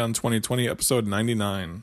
on 2020 episode 99.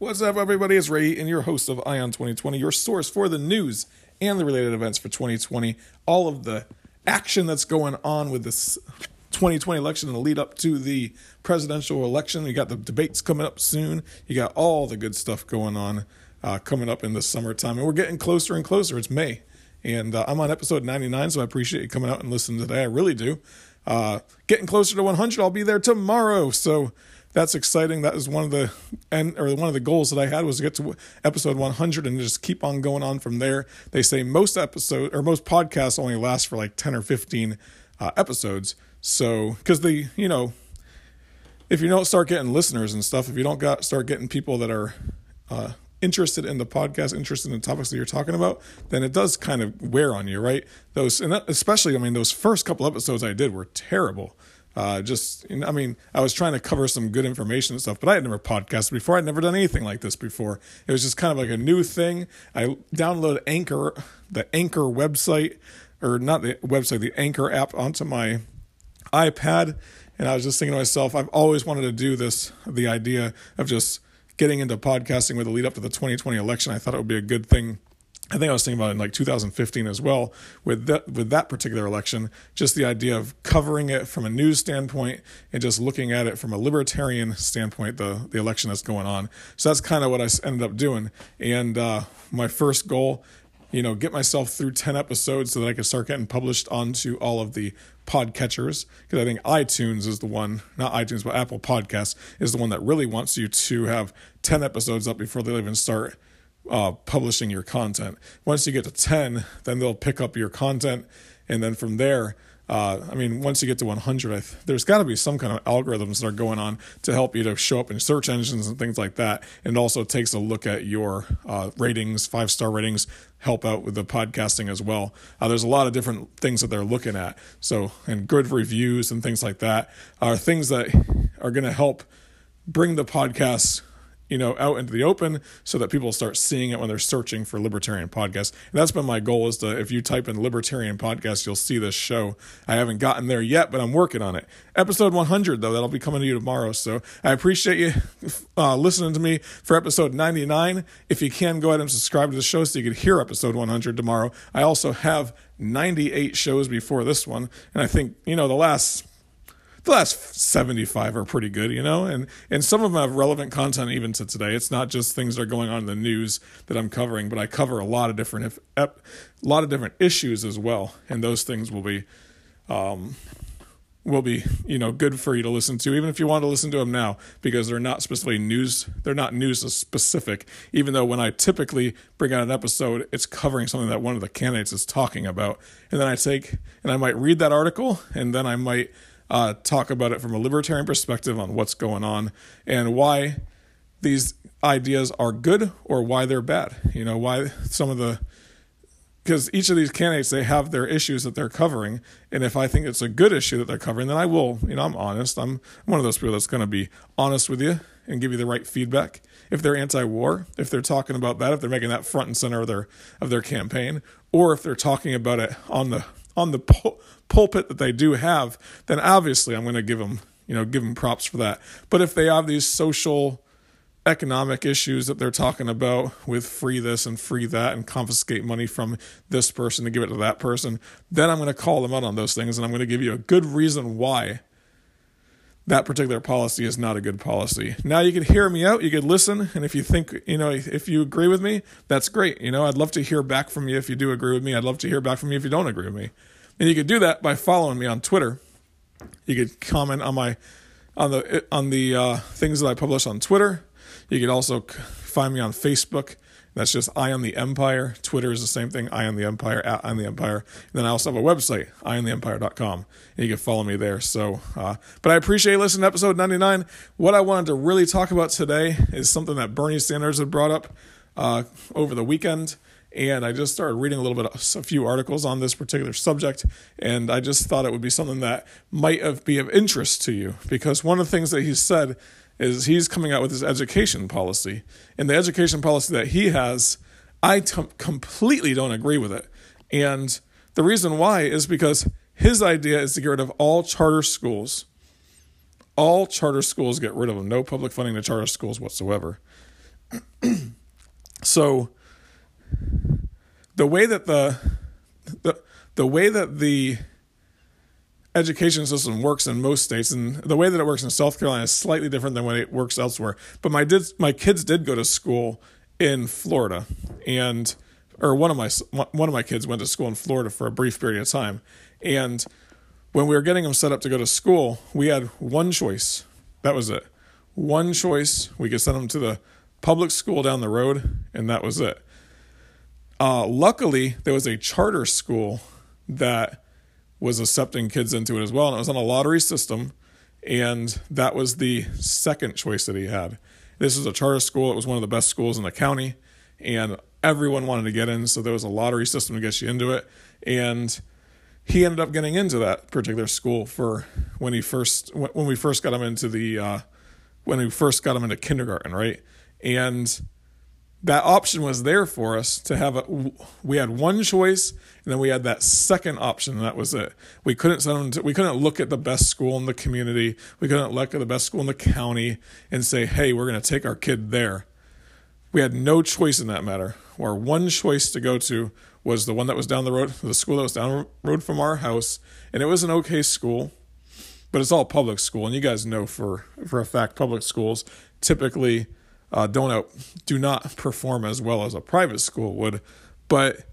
What's up, everybody? It's Ray, and your host of Eye on 2020, your source for the news and the related events for 2020. All of the action that's going on with this 2020 election and the lead up to the presidential election. You got the debates coming up soon. You got all the good stuff going on uh, coming up in the summertime, and we're getting closer and closer. It's May, and uh, I'm on episode 99, so I appreciate you coming out and listening today. I really do. Uh, getting closer to 100. I'll be there tomorrow, so that's exciting. That is one of the and or one of the goals that I had was to get to episode 100 and just keep on going on from there. They say most episode or most podcasts only last for like 10 or 15 uh, episodes. So because the you know if you don't start getting listeners and stuff, if you don't got start getting people that are uh, interested in the podcast, interested in the topics that you're talking about, then it does kind of wear on you, right? Those and especially, I mean, those first couple episodes I did were terrible. Uh, just, I mean, I was trying to cover some good information and stuff, but I had never podcasted before. I'd never done anything like this before. It was just kind of like a new thing. I downloaded Anchor, the Anchor website, or not the website, the Anchor app onto my iPad. And I was just thinking to myself, I've always wanted to do this, the idea of just getting into podcasting with the lead up to the 2020 election. I thought it would be a good thing I think I was thinking about it in like 2015 as well with that with that particular election, just the idea of covering it from a news standpoint and just looking at it from a libertarian standpoint, the the election that's going on. So that's kind of what I ended up doing. And uh, my first goal, you know, get myself through 10 episodes so that I could start getting published onto all of the podcatchers because I think iTunes is the one, not iTunes, but Apple Podcasts is the one that really wants you to have 10 episodes up before they even start uh, publishing your content. Once you get to 10, then they'll pick up your content. And then from there, uh, I mean, once you get to 100, th- there's got to be some kind of algorithms that are going on to help you to show up in search engines and things like that. And also takes a look at your uh, ratings, five star ratings, help out with the podcasting as well. Uh, there's a lot of different things that they're looking at. So, and good reviews and things like that are things that are going to help bring the podcast you know, out into the open so that people start seeing it when they're searching for libertarian podcasts. And that's been my goal is to, if you type in libertarian podcast, you'll see this show. I haven't gotten there yet, but I'm working on it. Episode 100, though, that'll be coming to you tomorrow. So I appreciate you uh, listening to me for episode 99. If you can, go ahead and subscribe to the show so you can hear episode 100 tomorrow. I also have 98 shows before this one. And I think, you know, the last the last 75 are pretty good, you know, and and some of them have relevant content even to today. It's not just things that are going on in the news that I'm covering, but I cover a lot of different if, a lot of different issues as well, and those things will be um, will be you know good for you to listen to even if you want to listen to them now because they're not specifically news they're not news specific even though when i typically bring out an episode it's covering something that one of the candidates is talking about and then i take and i might read that article and then i might uh, talk about it from a libertarian perspective on what's going on and why these ideas are good or why they're bad. You know, why some of the because each of these candidates they have their issues that they're covering. And if i think it's a good issue that they're covering then i will you know i'm honest. I'm one of those people that's going to be honest with you and give you the right feedback. If they're anti-war if they're talking about that if they're making that front and center of their of their campaign or if they're talking about it on the on the pul- pulpit that they do have, then obviously I'm going to give them, you know, give them props for that. But if they have these social economic issues that they're talking about with free this and free that and confiscate money from this person to give it to that person, then I'm going to call them out on those things and I'm going to give you a good reason why that particular policy is not a good policy. Now you could hear me out, you could listen, and if you think, you know, if you agree with me, that's great. You know, I'd love to hear back from you if you do agree with me. I'd love to hear back from you if you don't agree with me. And you could do that by following me on Twitter. You could comment on my on the on the uh, things that I publish on Twitter. You can also find me on Facebook. That's just I am the Empire. Twitter is the same thing. I am the Empire at I am the Empire. And then I also have a website, iamtheempire.com. And you can follow me there. So, uh, but I appreciate listening to episode 99. What I wanted to really talk about today is something that Bernie Sanders had brought up uh, over the weekend and I just started reading a little bit, of, a few articles on this particular subject, and I just thought it would be something that might have, be of interest to you because one of the things that he said is he's coming out with his education policy, and the education policy that he has, I t- completely don't agree with it, and the reason why is because his idea is to get rid of all charter schools. All charter schools get rid of them. No public funding to charter schools whatsoever. so the way that the the the way that the education system works in most states and the way that it works in South Carolina is slightly different than when it works elsewhere. But my did my kids did go to school in Florida and or one of my one of my kids went to school in Florida for a brief period of time and when we were getting them set up to go to school, we had one choice. That was it. One choice. We could send them to the public school down the road and that was it. Uh, luckily, there was a charter school that was accepting kids into it as well, and it was on a lottery system, and that was the second choice that he had. This was a charter school; it was one of the best schools in the county, and everyone wanted to get in, so there was a lottery system to get you into it, and he ended up getting into that particular school for when he first when we first got him into the uh, when we first got him into kindergarten, right? And that option was there for us to have a we had one choice and then we had that second option and that was it. We couldn't send to, we couldn't look at the best school in the community. We couldn't look at the best school in the county and say hey we're going to take our kid there. We had no choice in that matter. Our one choice to go to was the one that was down the road the school that was down the road from our house and it was an okay school but it's all public school and you guys know for for a fact public schools typically uh, don't out, do not perform as well as a private school would, but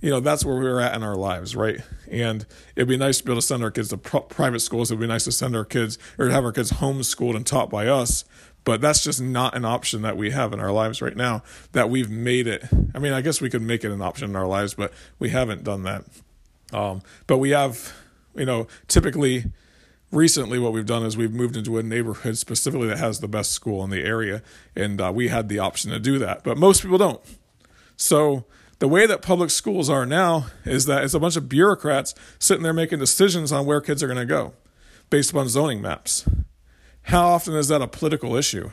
you know that's where we are at in our lives, right? And it'd be nice to be able to send our kids to private schools. It'd be nice to send our kids or have our kids homeschooled and taught by us. But that's just not an option that we have in our lives right now. That we've made it. I mean, I guess we could make it an option in our lives, but we haven't done that. Um, but we have, you know, typically recently what we've done is we've moved into a neighborhood specifically that has the best school in the area and uh, we had the option to do that but most people don't. So the way that public schools are now is that it's a bunch of bureaucrats sitting there making decisions on where kids are going to go based upon zoning maps. How often is that a political issue?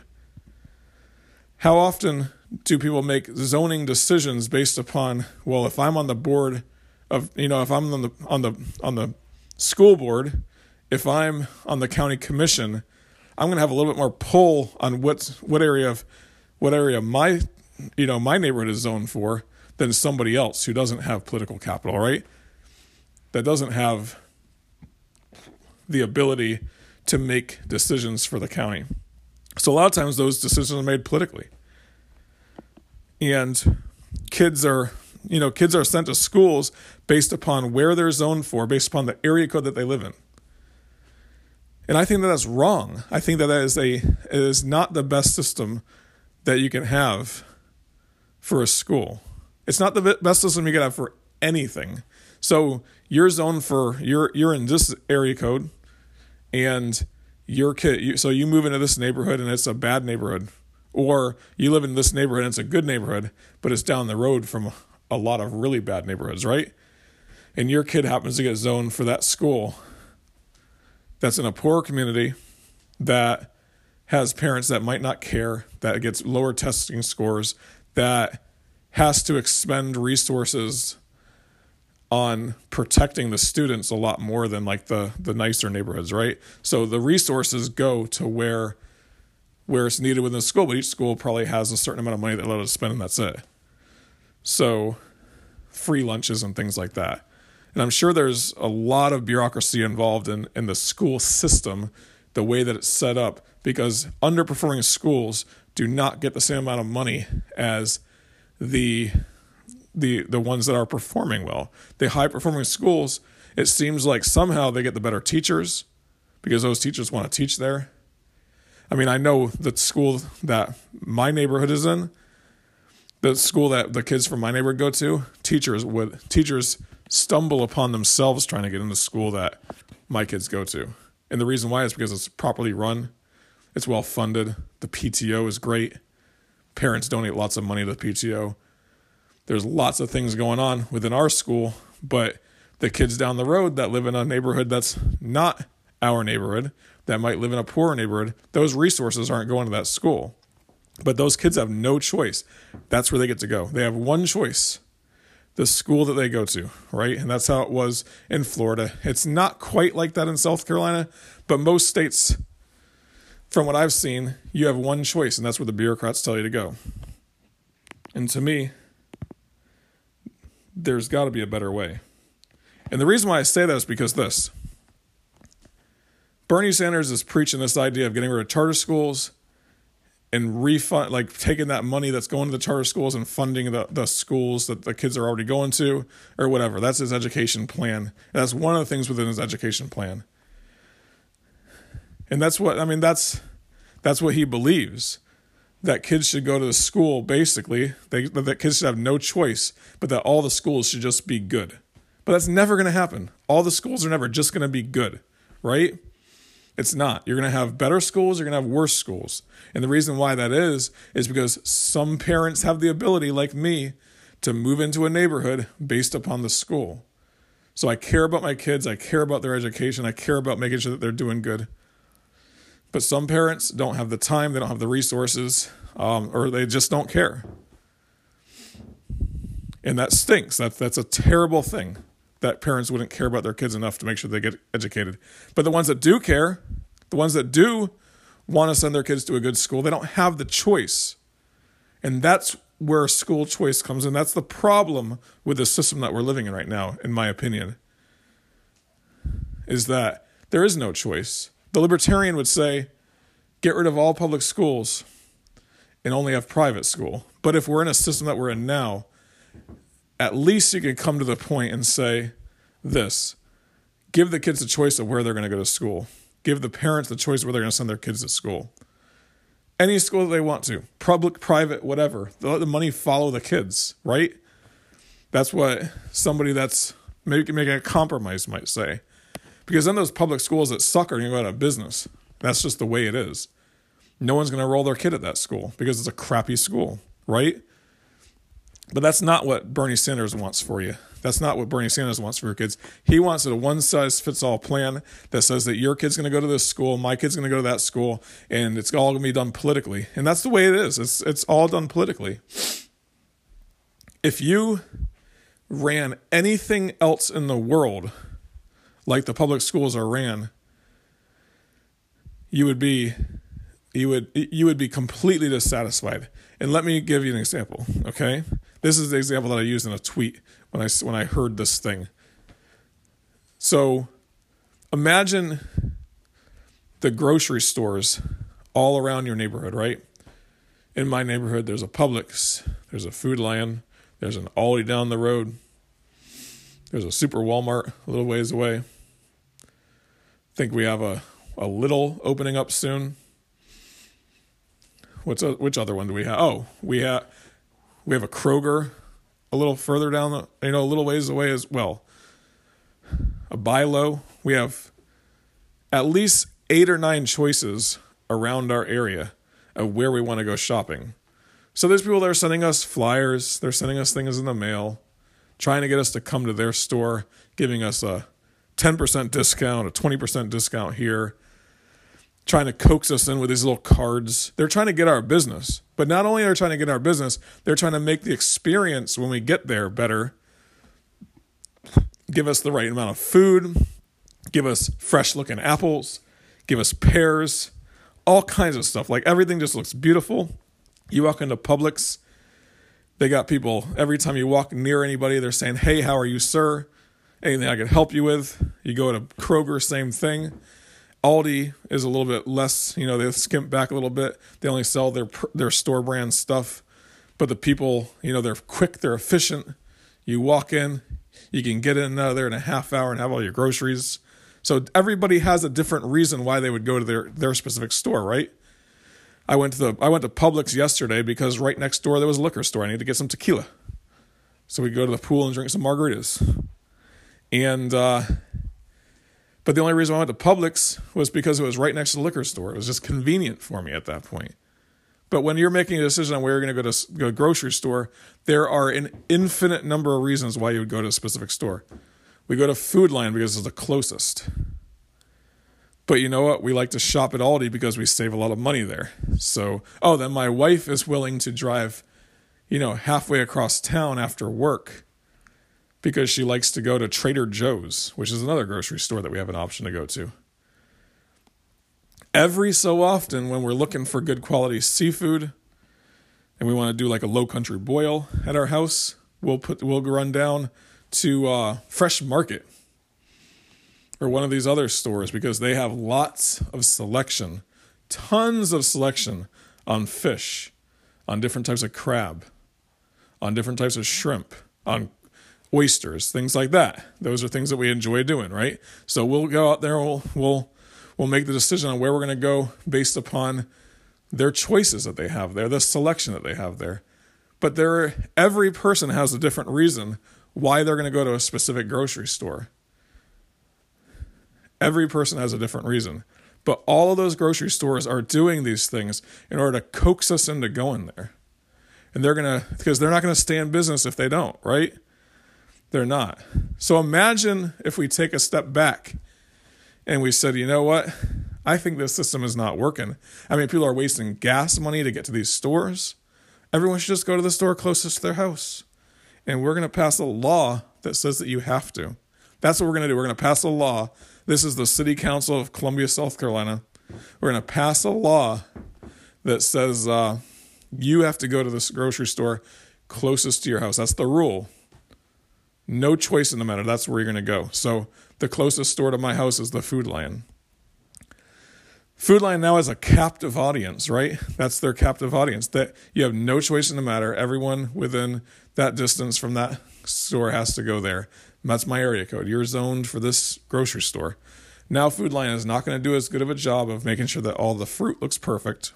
How often do people make zoning decisions based upon well if i'm on the board of you know if i'm on the on the on the school board if I'm on the county commission, I'm going to have a little bit more pull on what what area of what area my you know my neighborhood is zoned for than somebody else who doesn't have political capital, right? That doesn't have the ability to make decisions for the county. So a lot of times those decisions are made politically. And kids are, you know, kids are sent to schools based upon where they're zoned for, based upon the area code that they live in. And I think that that's wrong. I think that that is a is not the best system that you can have for a school. It's not the best system you can have for anything. So you're zoned for you're you're in this area code, and your kid. You, so you move into this neighborhood and it's a bad neighborhood, or you live in this neighborhood and it's a good neighborhood, but it's down the road from a lot of really bad neighborhoods, right? And your kid happens to get zoned for that school that's in a poor community that has parents that might not care, that gets lower testing scores, that has to expend resources on protecting the students a lot more than like the the nicer neighborhoods, right? So the resources go to where where it's needed within the school, but each school probably has a certain amount of money that allowed to spend, and that's it. So free lunches and things like that. And I'm sure there's a lot of bureaucracy involved in, in the school system, the way that it's set up, because underperforming schools do not get the same amount of money as the the the ones that are performing well. The high performing schools, it seems like somehow they get the better teachers, because those teachers want to teach there. I mean, I know the school that my neighborhood is in, the school that the kids from my neighborhood go to, teachers would teachers stumble upon themselves trying to get into school that my kids go to. And the reason why is because it's properly run, it's well funded, the PTO is great. Parents donate lots of money to the PTO. There's lots of things going on within our school, but the kids down the road that live in a neighborhood that's not our neighborhood, that might live in a poorer neighborhood, those resources aren't going to that school. But those kids have no choice. That's where they get to go. They have one choice the school that they go to, right? And that's how it was in Florida. It's not quite like that in South Carolina, but most states, from what I've seen, you have one choice, and that's where the bureaucrats tell you to go. And to me, there's got to be a better way. And the reason why I say that is because this Bernie Sanders is preaching this idea of getting rid of charter schools and refund like taking that money that's going to the charter schools and funding the, the schools that the kids are already going to or whatever. That's his education plan. And that's one of the things within his education plan. And that's what i mean that's that's what he believes that kids should go to the school basically. They, that kids should have no choice but that all the schools should just be good. But that's never going to happen. All the schools are never just going to be good right it's not. You're going to have better schools, you're going to have worse schools. And the reason why that is, is because some parents have the ability, like me, to move into a neighborhood based upon the school. So I care about my kids, I care about their education, I care about making sure that they're doing good. But some parents don't have the time, they don't have the resources, um, or they just don't care. And that stinks. That, that's a terrible thing that parents wouldn't care about their kids enough to make sure they get educated. But the ones that do care, the ones that do want to send their kids to a good school, they don't have the choice. And that's where school choice comes in. That's the problem with the system that we're living in right now, in my opinion, is that there is no choice. The libertarian would say, get rid of all public schools and only have private school. But if we're in a system that we're in now, at least you can come to the point and say this give the kids the choice of where they're going to go to school, give the parents the choice of where they're going to send their kids to school. Any school that they want to, public, private, whatever. They Let the money follow the kids, right? That's what somebody that's maybe making a compromise might say. Because then those public schools that suck are going to go out of business. That's just the way it is. No one's going to roll their kid at that school because it's a crappy school, right? But that's not what Bernie Sanders wants for you. That's not what Bernie Sanders wants for your kids. He wants a one size fits all plan that says that your kid's going to go to this school, my kid's going to go to that school, and it's all going to be done politically. And that's the way it is. It's it's all done politically. If you ran anything else in the world like the public schools are ran, you would be you would you would be completely dissatisfied. And let me give you an example, okay? This is the example that I used in a tweet when I when I heard this thing. So, imagine the grocery stores all around your neighborhood, right? In my neighborhood, there's a Publix, there's a Food Lion, there's an Aldi down the road, there's a Super Walmart a little ways away. I think we have a a little opening up soon. What's a, which other one do we have? Oh, we have we have a Kroger a little further down the, you know, a little ways away as well. A Bi-Lo. We have at least eight or nine choices around our area of where we want to go shopping. So there's people that are sending us flyers, they're sending us things in the mail, trying to get us to come to their store, giving us a 10% discount, a 20% discount here, trying to coax us in with these little cards. They're trying to get our business. But not only are they trying to get our business, they're trying to make the experience when we get there better. Give us the right amount of food, give us fresh looking apples, give us pears, all kinds of stuff. Like everything just looks beautiful. You walk into Publix, they got people every time you walk near anybody, they're saying, Hey, how are you, sir? Anything I could help you with? You go to Kroger, same thing. Aldi is a little bit less, you know, they skimp back a little bit. They only sell their their store brand stuff, but the people, you know, they're quick, they're efficient. You walk in, you can get in and out there in a half hour and have all your groceries. So everybody has a different reason why they would go to their their specific store, right? I went to the I went to Publix yesterday because right next door there was a liquor store. I need to get some tequila. So we go to the pool and drink some margaritas. And uh but the only reason I went to Publix was because it was right next to the liquor store. It was just convenient for me at that point. But when you're making a decision on where you're going to go to go to grocery store, there are an infinite number of reasons why you would go to a specific store. We go to Food Lion because it's the closest. But you know what? We like to shop at Aldi because we save a lot of money there. So, oh, then my wife is willing to drive, you know, halfway across town after work because she likes to go to Trader Joe's, which is another grocery store that we have an option to go to. Every so often, when we're looking for good quality seafood and we want to do like a low country boil at our house, we'll put we'll run down to uh, Fresh Market or one of these other stores because they have lots of selection, tons of selection on fish, on different types of crab, on different types of shrimp, on oysters, things like that. Those are things that we enjoy doing, right? So we'll go out there, we'll we'll we'll make the decision on where we're going to go based upon their choices that they have there, the selection that they have there. But there, every person has a different reason why they're going to go to a specific grocery store. Every person has a different reason. But all of those grocery stores are doing these things in order to coax us into going there. And they're going to, because they're not going to stay in business if they don't, right? They're not. So imagine if we take a step back and we said, you know what? I think this system is not working. I mean, people are wasting gas money to get to these stores. Everyone should just go to the store closest to their house. And we're going to pass a law that says that you have to. That's what we're going to do. We're going to pass a law. This is the City Council of Columbia, South Carolina. We're going to pass a law that says uh, you have to go to this grocery store closest to your house. That's the rule. No choice in the matter. That's where you're going to go. So the closest store to my house is the Food Lion. Food Lion now has a captive audience, right? That's their captive audience. That you have no choice in the matter. Everyone within that distance from that store has to go there. That's my area code. You're zoned for this grocery store. Now, Food Lion is not going to do as good of a job of making sure that all the fruit looks perfect.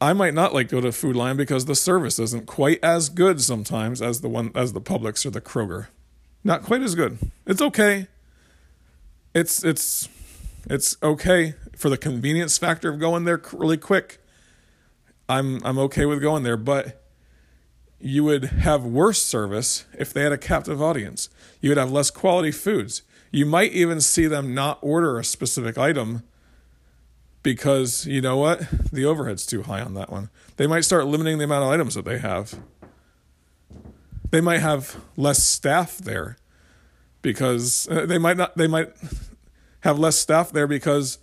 I might not like go to Food Lion because the service isn't quite as good sometimes as the one as the Publix or the Kroger. Not quite as good. It's okay. It's it's it's okay for the convenience factor of going there really quick. I'm I'm okay with going there, but you would have worse service if they had a captive audience. You would have less quality foods. You might even see them not order a specific item because you know what? The overhead's too high on that one. They might start limiting the amount of items that they have. They might have less staff there because uh, they might not they might have less staff there because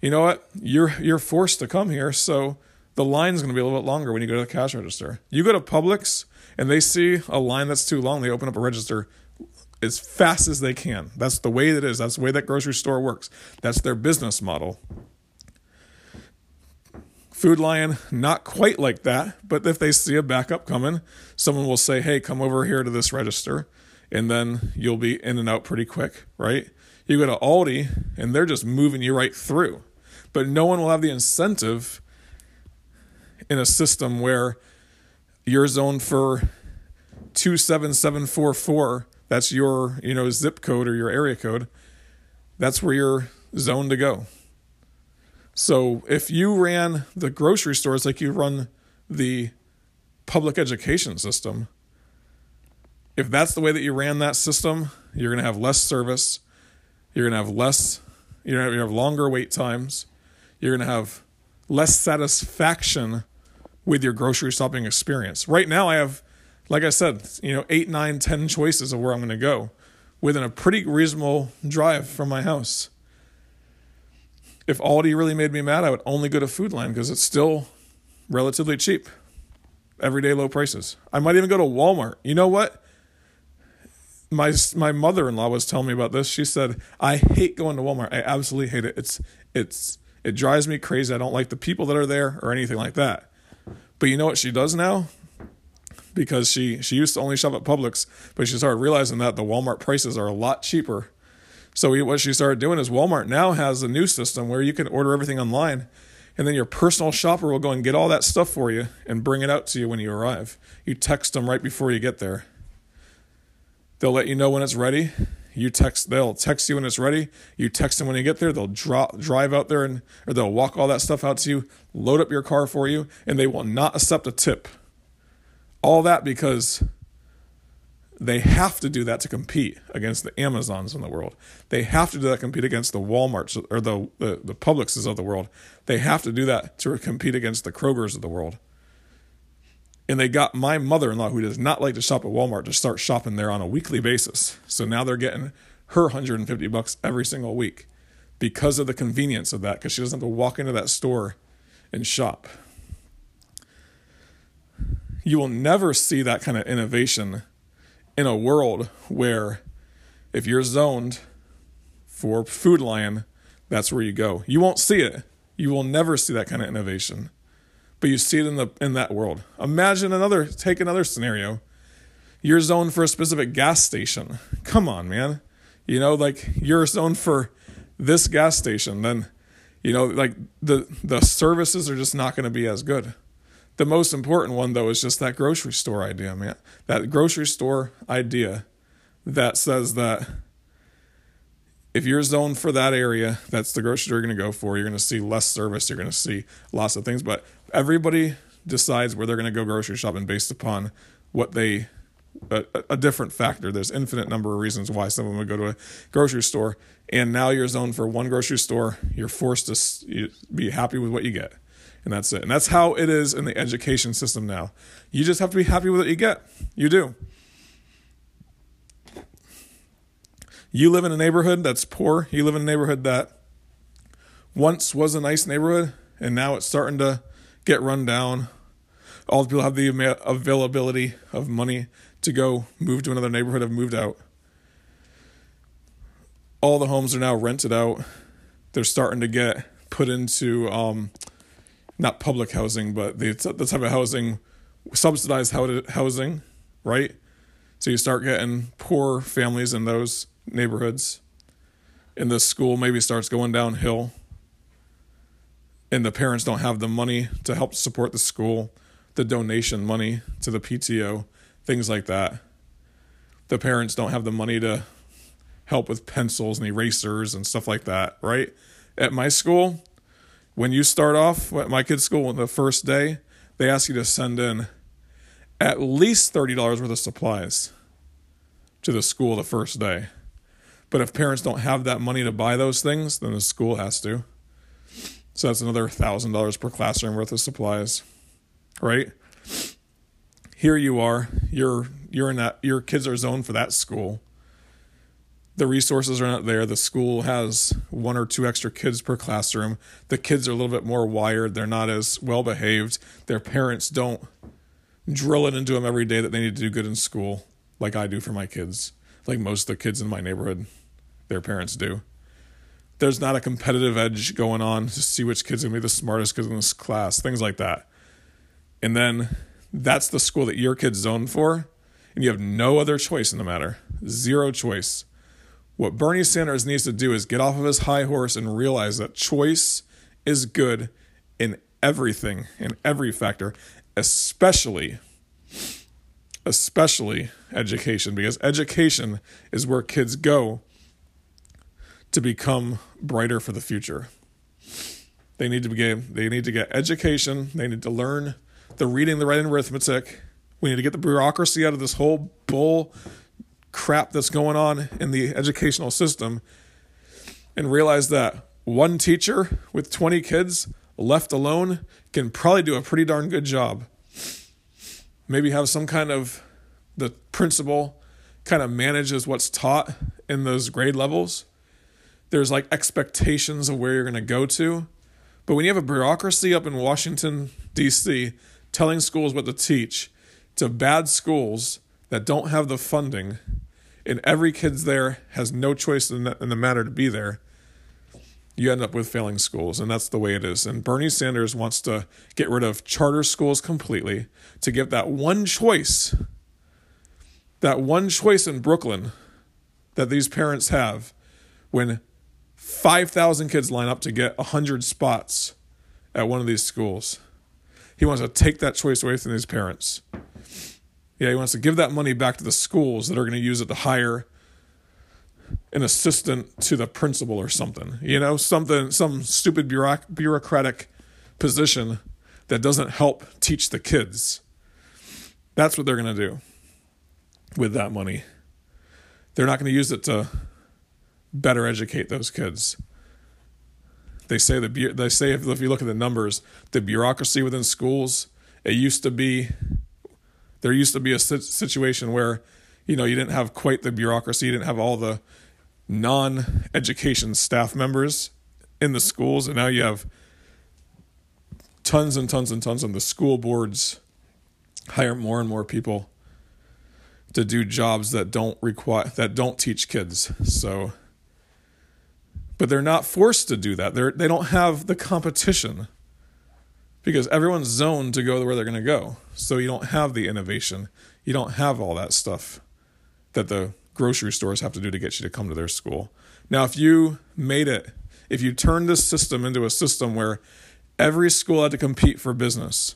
you know what? You're you're forced to come here, so the line's going to be a little bit longer when you go to the cash register. You go to Publix and they see a line that's too long, they open up a register as fast as they can. That's the way that is. That's the way that grocery store works. That's their business model. Food Lion, not quite like that, but if they see a backup coming, someone will say, hey, come over here to this register, and then you'll be in and out pretty quick, right? You go to Aldi, and they're just moving you right through. But no one will have the incentive in a system where you're zoned for 27744, that's your, you know, zip code or your area code, that's where you're zoned to go. So if you ran the grocery stores like you run the public education system, if that's the way that you ran that system, you're going to have less service. You're going to have less, you're going to have longer wait times. You're going to have less satisfaction with your grocery shopping experience. Right now, I have, like I said, you know, eight, nine, ten choices of where I'm going to go within a pretty reasonable drive from my house if Aldi really made me mad, I would only go to Food Lion because it's still relatively cheap. Everyday low prices. I might even go to Walmart. You know what? My my mother-in-law was telling me about this. She said, "I hate going to Walmart. I absolutely hate it. It's it's it drives me crazy. I don't like the people that are there or anything like that." But you know what she does now? Because she she used to only shop at Publix, but she started realizing that the Walmart prices are a lot cheaper So what she started doing is Walmart now has a new system where you can order everything online and then your personal shopper will go and get all that stuff for you and bring it out to you when you arrive. You text them right before you get there. They'll let you know when it's ready. You text they'll text you when it's ready. You text them when you get there. They'll drop, drive out there and or they'll walk all that stuff out to you, load up your car for you, and they will not accept a tip. All that because they have to do that to compete against the Amazons in the world. They have to do that compete against the Walmarts or the, the, the Publixes of the world. They have to do that to compete against the Krogers of the world. And they got my mother in law, who does not like to shop at Walmart, to start shopping there on a weekly basis. So now they're getting her 150 bucks every single week because of the convenience of that, because she doesn't have to walk into that store and shop. You will never see that kind of innovation in a world where if you're zoned for Food Lion, that's where you go. You won't see it. You will never see that kind of innovation. But you see it in the in that world. Imagine another take another scenario. You're zoned for a specific gas station. Come on, man. You know, like you're zoned for this gas station, then you know, like the the services are just not going to be as good. The most important one, though, is just that grocery store idea, man. That grocery store idea that says that if you're zoned for that area, that's the grocery store you're going to go for. You're going to see less service. You're going to see lots of things. But everybody decides where they're going to go grocery shopping based upon what they a, a, different factor. There's infinite number of reasons why someone would go to a grocery store, and now you're zoned for one grocery store. You're forced to be happy with what you get and that's it. And that's how it is in the education system now. You just have to be happy with what you get. You do. You live in a neighborhood that's poor. You live in a neighborhood that once was a nice neighborhood and now it's starting to get run down. All the people have the availability of money to go move to another neighborhood have moved out. All the homes are now rented out. They're starting to get put into um, not public housing, but the the type of housing, subsidized housing, right? So you start getting poor families in those neighborhoods, and the school maybe starts going downhill, and the parents don't have the money to help support the school, the donation money to the PTO, things like that. The parents don't have the money to help with pencils and erasers and stuff like that, right? At my school, when you start off at my kid's school on the first day, they ask you to send in at least $30 worth of supplies to the school the first day. But if parents don't have that money to buy those things, then the school has to. So that's another $1,000 per classroom worth of supplies. Right? Here you are, you're you're in that your kids are zoned for that school the resources are not there. The school has one or two extra kids per classroom. The kids are a little bit more wired. They're not as well behaved. Their parents don't drill it into them every day that they need to do good in school, like I do for my kids, like most of the kids in my neighborhood, their parents do. There's not a competitive edge going on to see which kid's are gonna be the smartest kid in this class, things like that. And then that's the school that your kid's zoned for, and you have no other choice in the matter. Zero choice what Bernie Sanders needs to do is get off of his high horse and realize that choice is good in everything, in every factor, especially especially education because education is where kids go to become brighter for the future. They need to get they need to get education, they need to learn the reading, the writing, arithmetic. We need to get the bureaucracy out of this whole bull crap that's going on in the educational system and realize that one teacher with 20 kids left alone can probably do a pretty darn good job. Maybe have some kind of the principal kind of manages what's taught in those grade levels. There's like expectations of where you're going to go to. But when you have a bureaucracy up in Washington, D.C., telling schools what to teach to bad schools that don't have the funding and every kid's there has no choice in the, in the matter to be there, you end up with failing schools, and that's the way it is. And Bernie Sanders wants to get rid of charter schools completely to give that one choice, that one choice in Brooklyn that these parents have, when 5,000 kids line up to get 100 spots at one of these schools. He wants to take that choice away from these parents. Yeah, he wants to give that money back to the schools that are going to use it to hire an assistant to the principal or something. You know, something some stupid bureauc- bureaucratic position that doesn't help teach the kids. That's what they're going to do with that money. They're not going to use it to better educate those kids. They say the they say if, if you look at the numbers, the bureaucracy within schools, it used to be there used to be a situation where you know you didn't have quite the bureaucracy, you didn't have all the non-education staff members in the schools, and now you have tons and tons and tons of the school boards hire more and more people to do jobs that don't require that don't teach kids. So but they're not forced to do that. They're they don't have the competition because everyone's zoned to go where they're going to go. So you don't have the innovation. You don't have all that stuff that the grocery stores have to do to get you to come to their school. Now, if you made it, if you turned this system into a system where every school had to compete for business,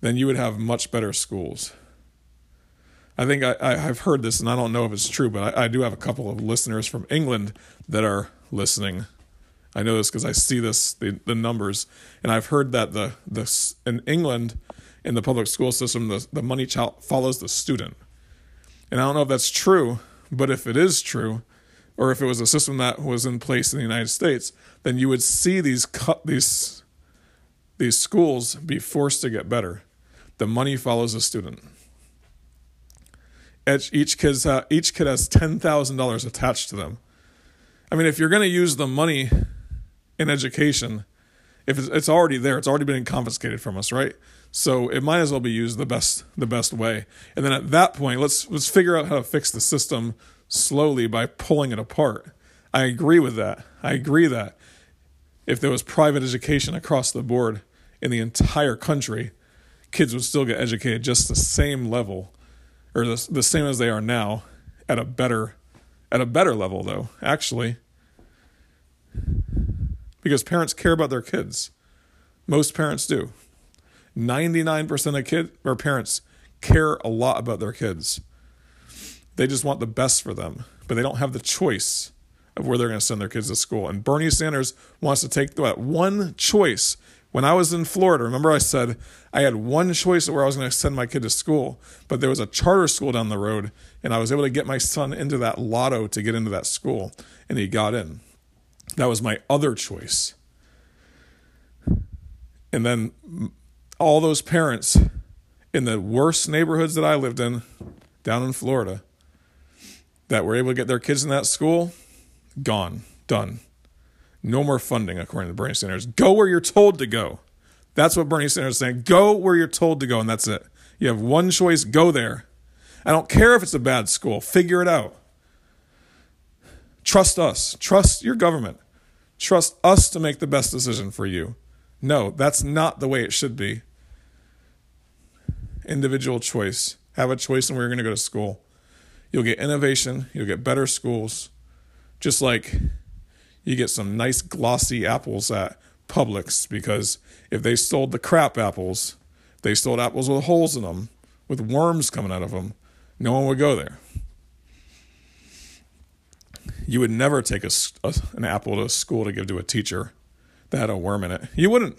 then you would have much better schools. I think I, I, have heard this, and I don't know if it's true, but I, I do have a couple of listeners from England that are listening. I know this because I see this the, the numbers, and I've heard that the the in England in the public school system the the money follows the student, and I don't know if that's true, but if it is true, or if it was a system that was in place in the United States, then you would see these cut these these schools be forced to get better. The money follows the student. Each, each kid's uh, each kid has ten thousand dollars attached to them. I mean, if you're going to use the money in education, if it's, it's already there, it's already been confiscated from us, right? So it might as well be used the best the best way. And then at that point, let's let's figure out how to fix the system slowly by pulling it apart. I agree with that. I agree that if there was private education across the board in the entire country, kids would still get educated just the same level or the, the same as they are now at a better at a better level though actually because parents care about their kids. Most parents do. 99% of kids or parents care a lot about their kids. They just want the best for them but they don't have the choice of where they're going to send their kids to school. And bernie sanders wants to take that one choice. When I was in Florida, remember I said I had one choice of where I was going to send my kid to school, but there was a charter school down the road, and I was able to get my son into that lotto to get into that school, and he got in. That was my other choice. And then all those parents in the worst neighborhoods that I lived in down in Florida that were able to get their kids in that school, gone, done. No more funding, according to Bernie Sanders. Go where you're told to go. That's what Bernie Sanders is saying. Go where you're told to go, and that's it. You have one choice go there. I don't care if it's a bad school, figure it out. Trust us, trust your government, trust us to make the best decision for you. No, that's not the way it should be. Individual choice. Have a choice in where you're going to go to school. You'll get innovation, you'll get better schools. Just like you get some nice glossy apples at Publix because if they sold the crap apples, they sold apples with holes in them, with worms coming out of them, no one would go there. You would never take a, a, an apple to school to give to a teacher that had a worm in it. You wouldn't.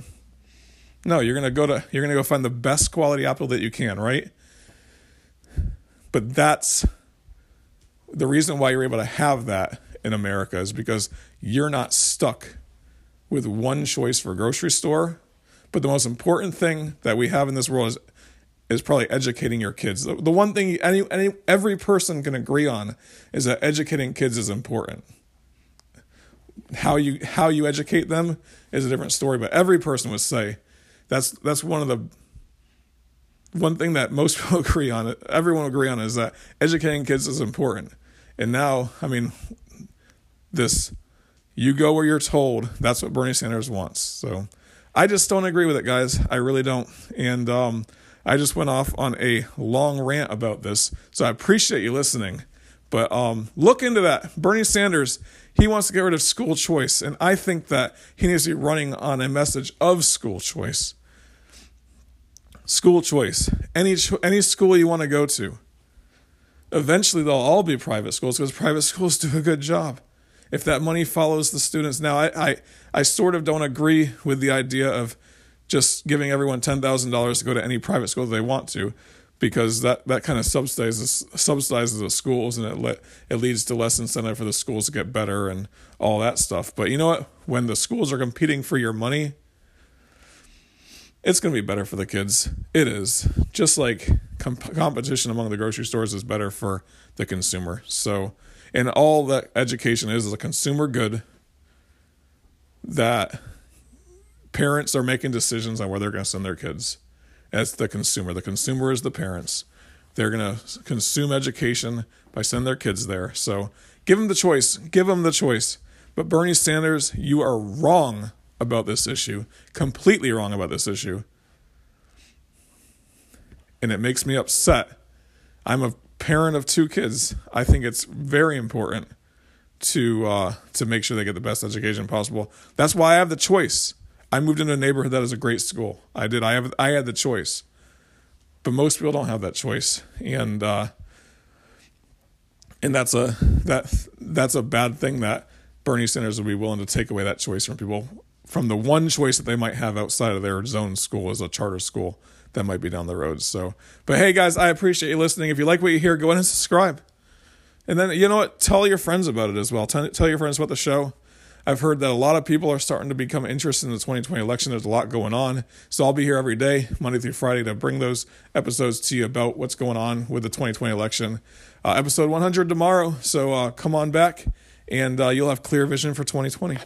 No, you're gonna go to you're gonna go find the best quality apple that you can, right? But that's the reason why you're able to have that in America is because you're not stuck with one choice for grocery store. But the most important thing that we have in this world is is probably educating your kids. The, the one thing any, any every person can agree on is that educating kids is important. How you how you educate them is a different story, but every person would say that's that's one of the one thing that most people agree on. Everyone agree on is that educating kids is important. And now, I mean, this you go where you're told. That's what Bernie Sanders wants. So I just don't agree with it, guys. I really don't. And um, I just went off on a long rant about this. So I appreciate you listening. But um, look into that. Bernie Sanders, he wants to get rid of school choice, and I think that he needs to be running on a message of school choice. School choice. Any any school you want to go to. Eventually, they'll all be private schools because private schools do a good job. If that money follows the students, now I I, I sort of don't agree with the idea of just giving everyone ten thousand dollars to go to any private school they want to because that, that kind of subsidizes subsidizes the schools and it le- it leads to less incentive for the schools to get better and all that stuff. But you know what? When the schools are competing for your money, it's going to be better for the kids. It is just like competition among the grocery stores is better for the consumer. So, and all that education is is a consumer good that parents are making decisions on where they're going to send their kids as the consumer. The consumer is the parents. They're going to consume education by sending their kids there. So give them the choice. Give them the choice. But Bernie Sanders, you are wrong about this issue. Completely wrong about this issue. And it makes me upset. I'm a parent of two kids. I think it's very important to uh, to make sure they get the best education possible. That's why I have the choice. I moved into a neighborhood that is a great school. I did. I have. I had the choice, but most people don't have that choice, and uh, and that's a that that's a bad thing that Bernie Sanders would be willing to take away that choice from people from the one choice that they might have outside of their zone school as a charter school that might be down the road. So, but hey guys, I appreciate you listening. If you like what you hear, go ahead and subscribe. And then you know what? Tell your friends about it as well. Tell, tell your friends about the show. I've heard that a lot of people are starting to become interested in the 2020 election. There's a lot going on. So I'll be here every day, Monday through Friday, to bring those episodes to you about what's going on with the 2020 election. Uh, episode 100 tomorrow. So uh, come on back and uh, you'll have clear vision for 2020.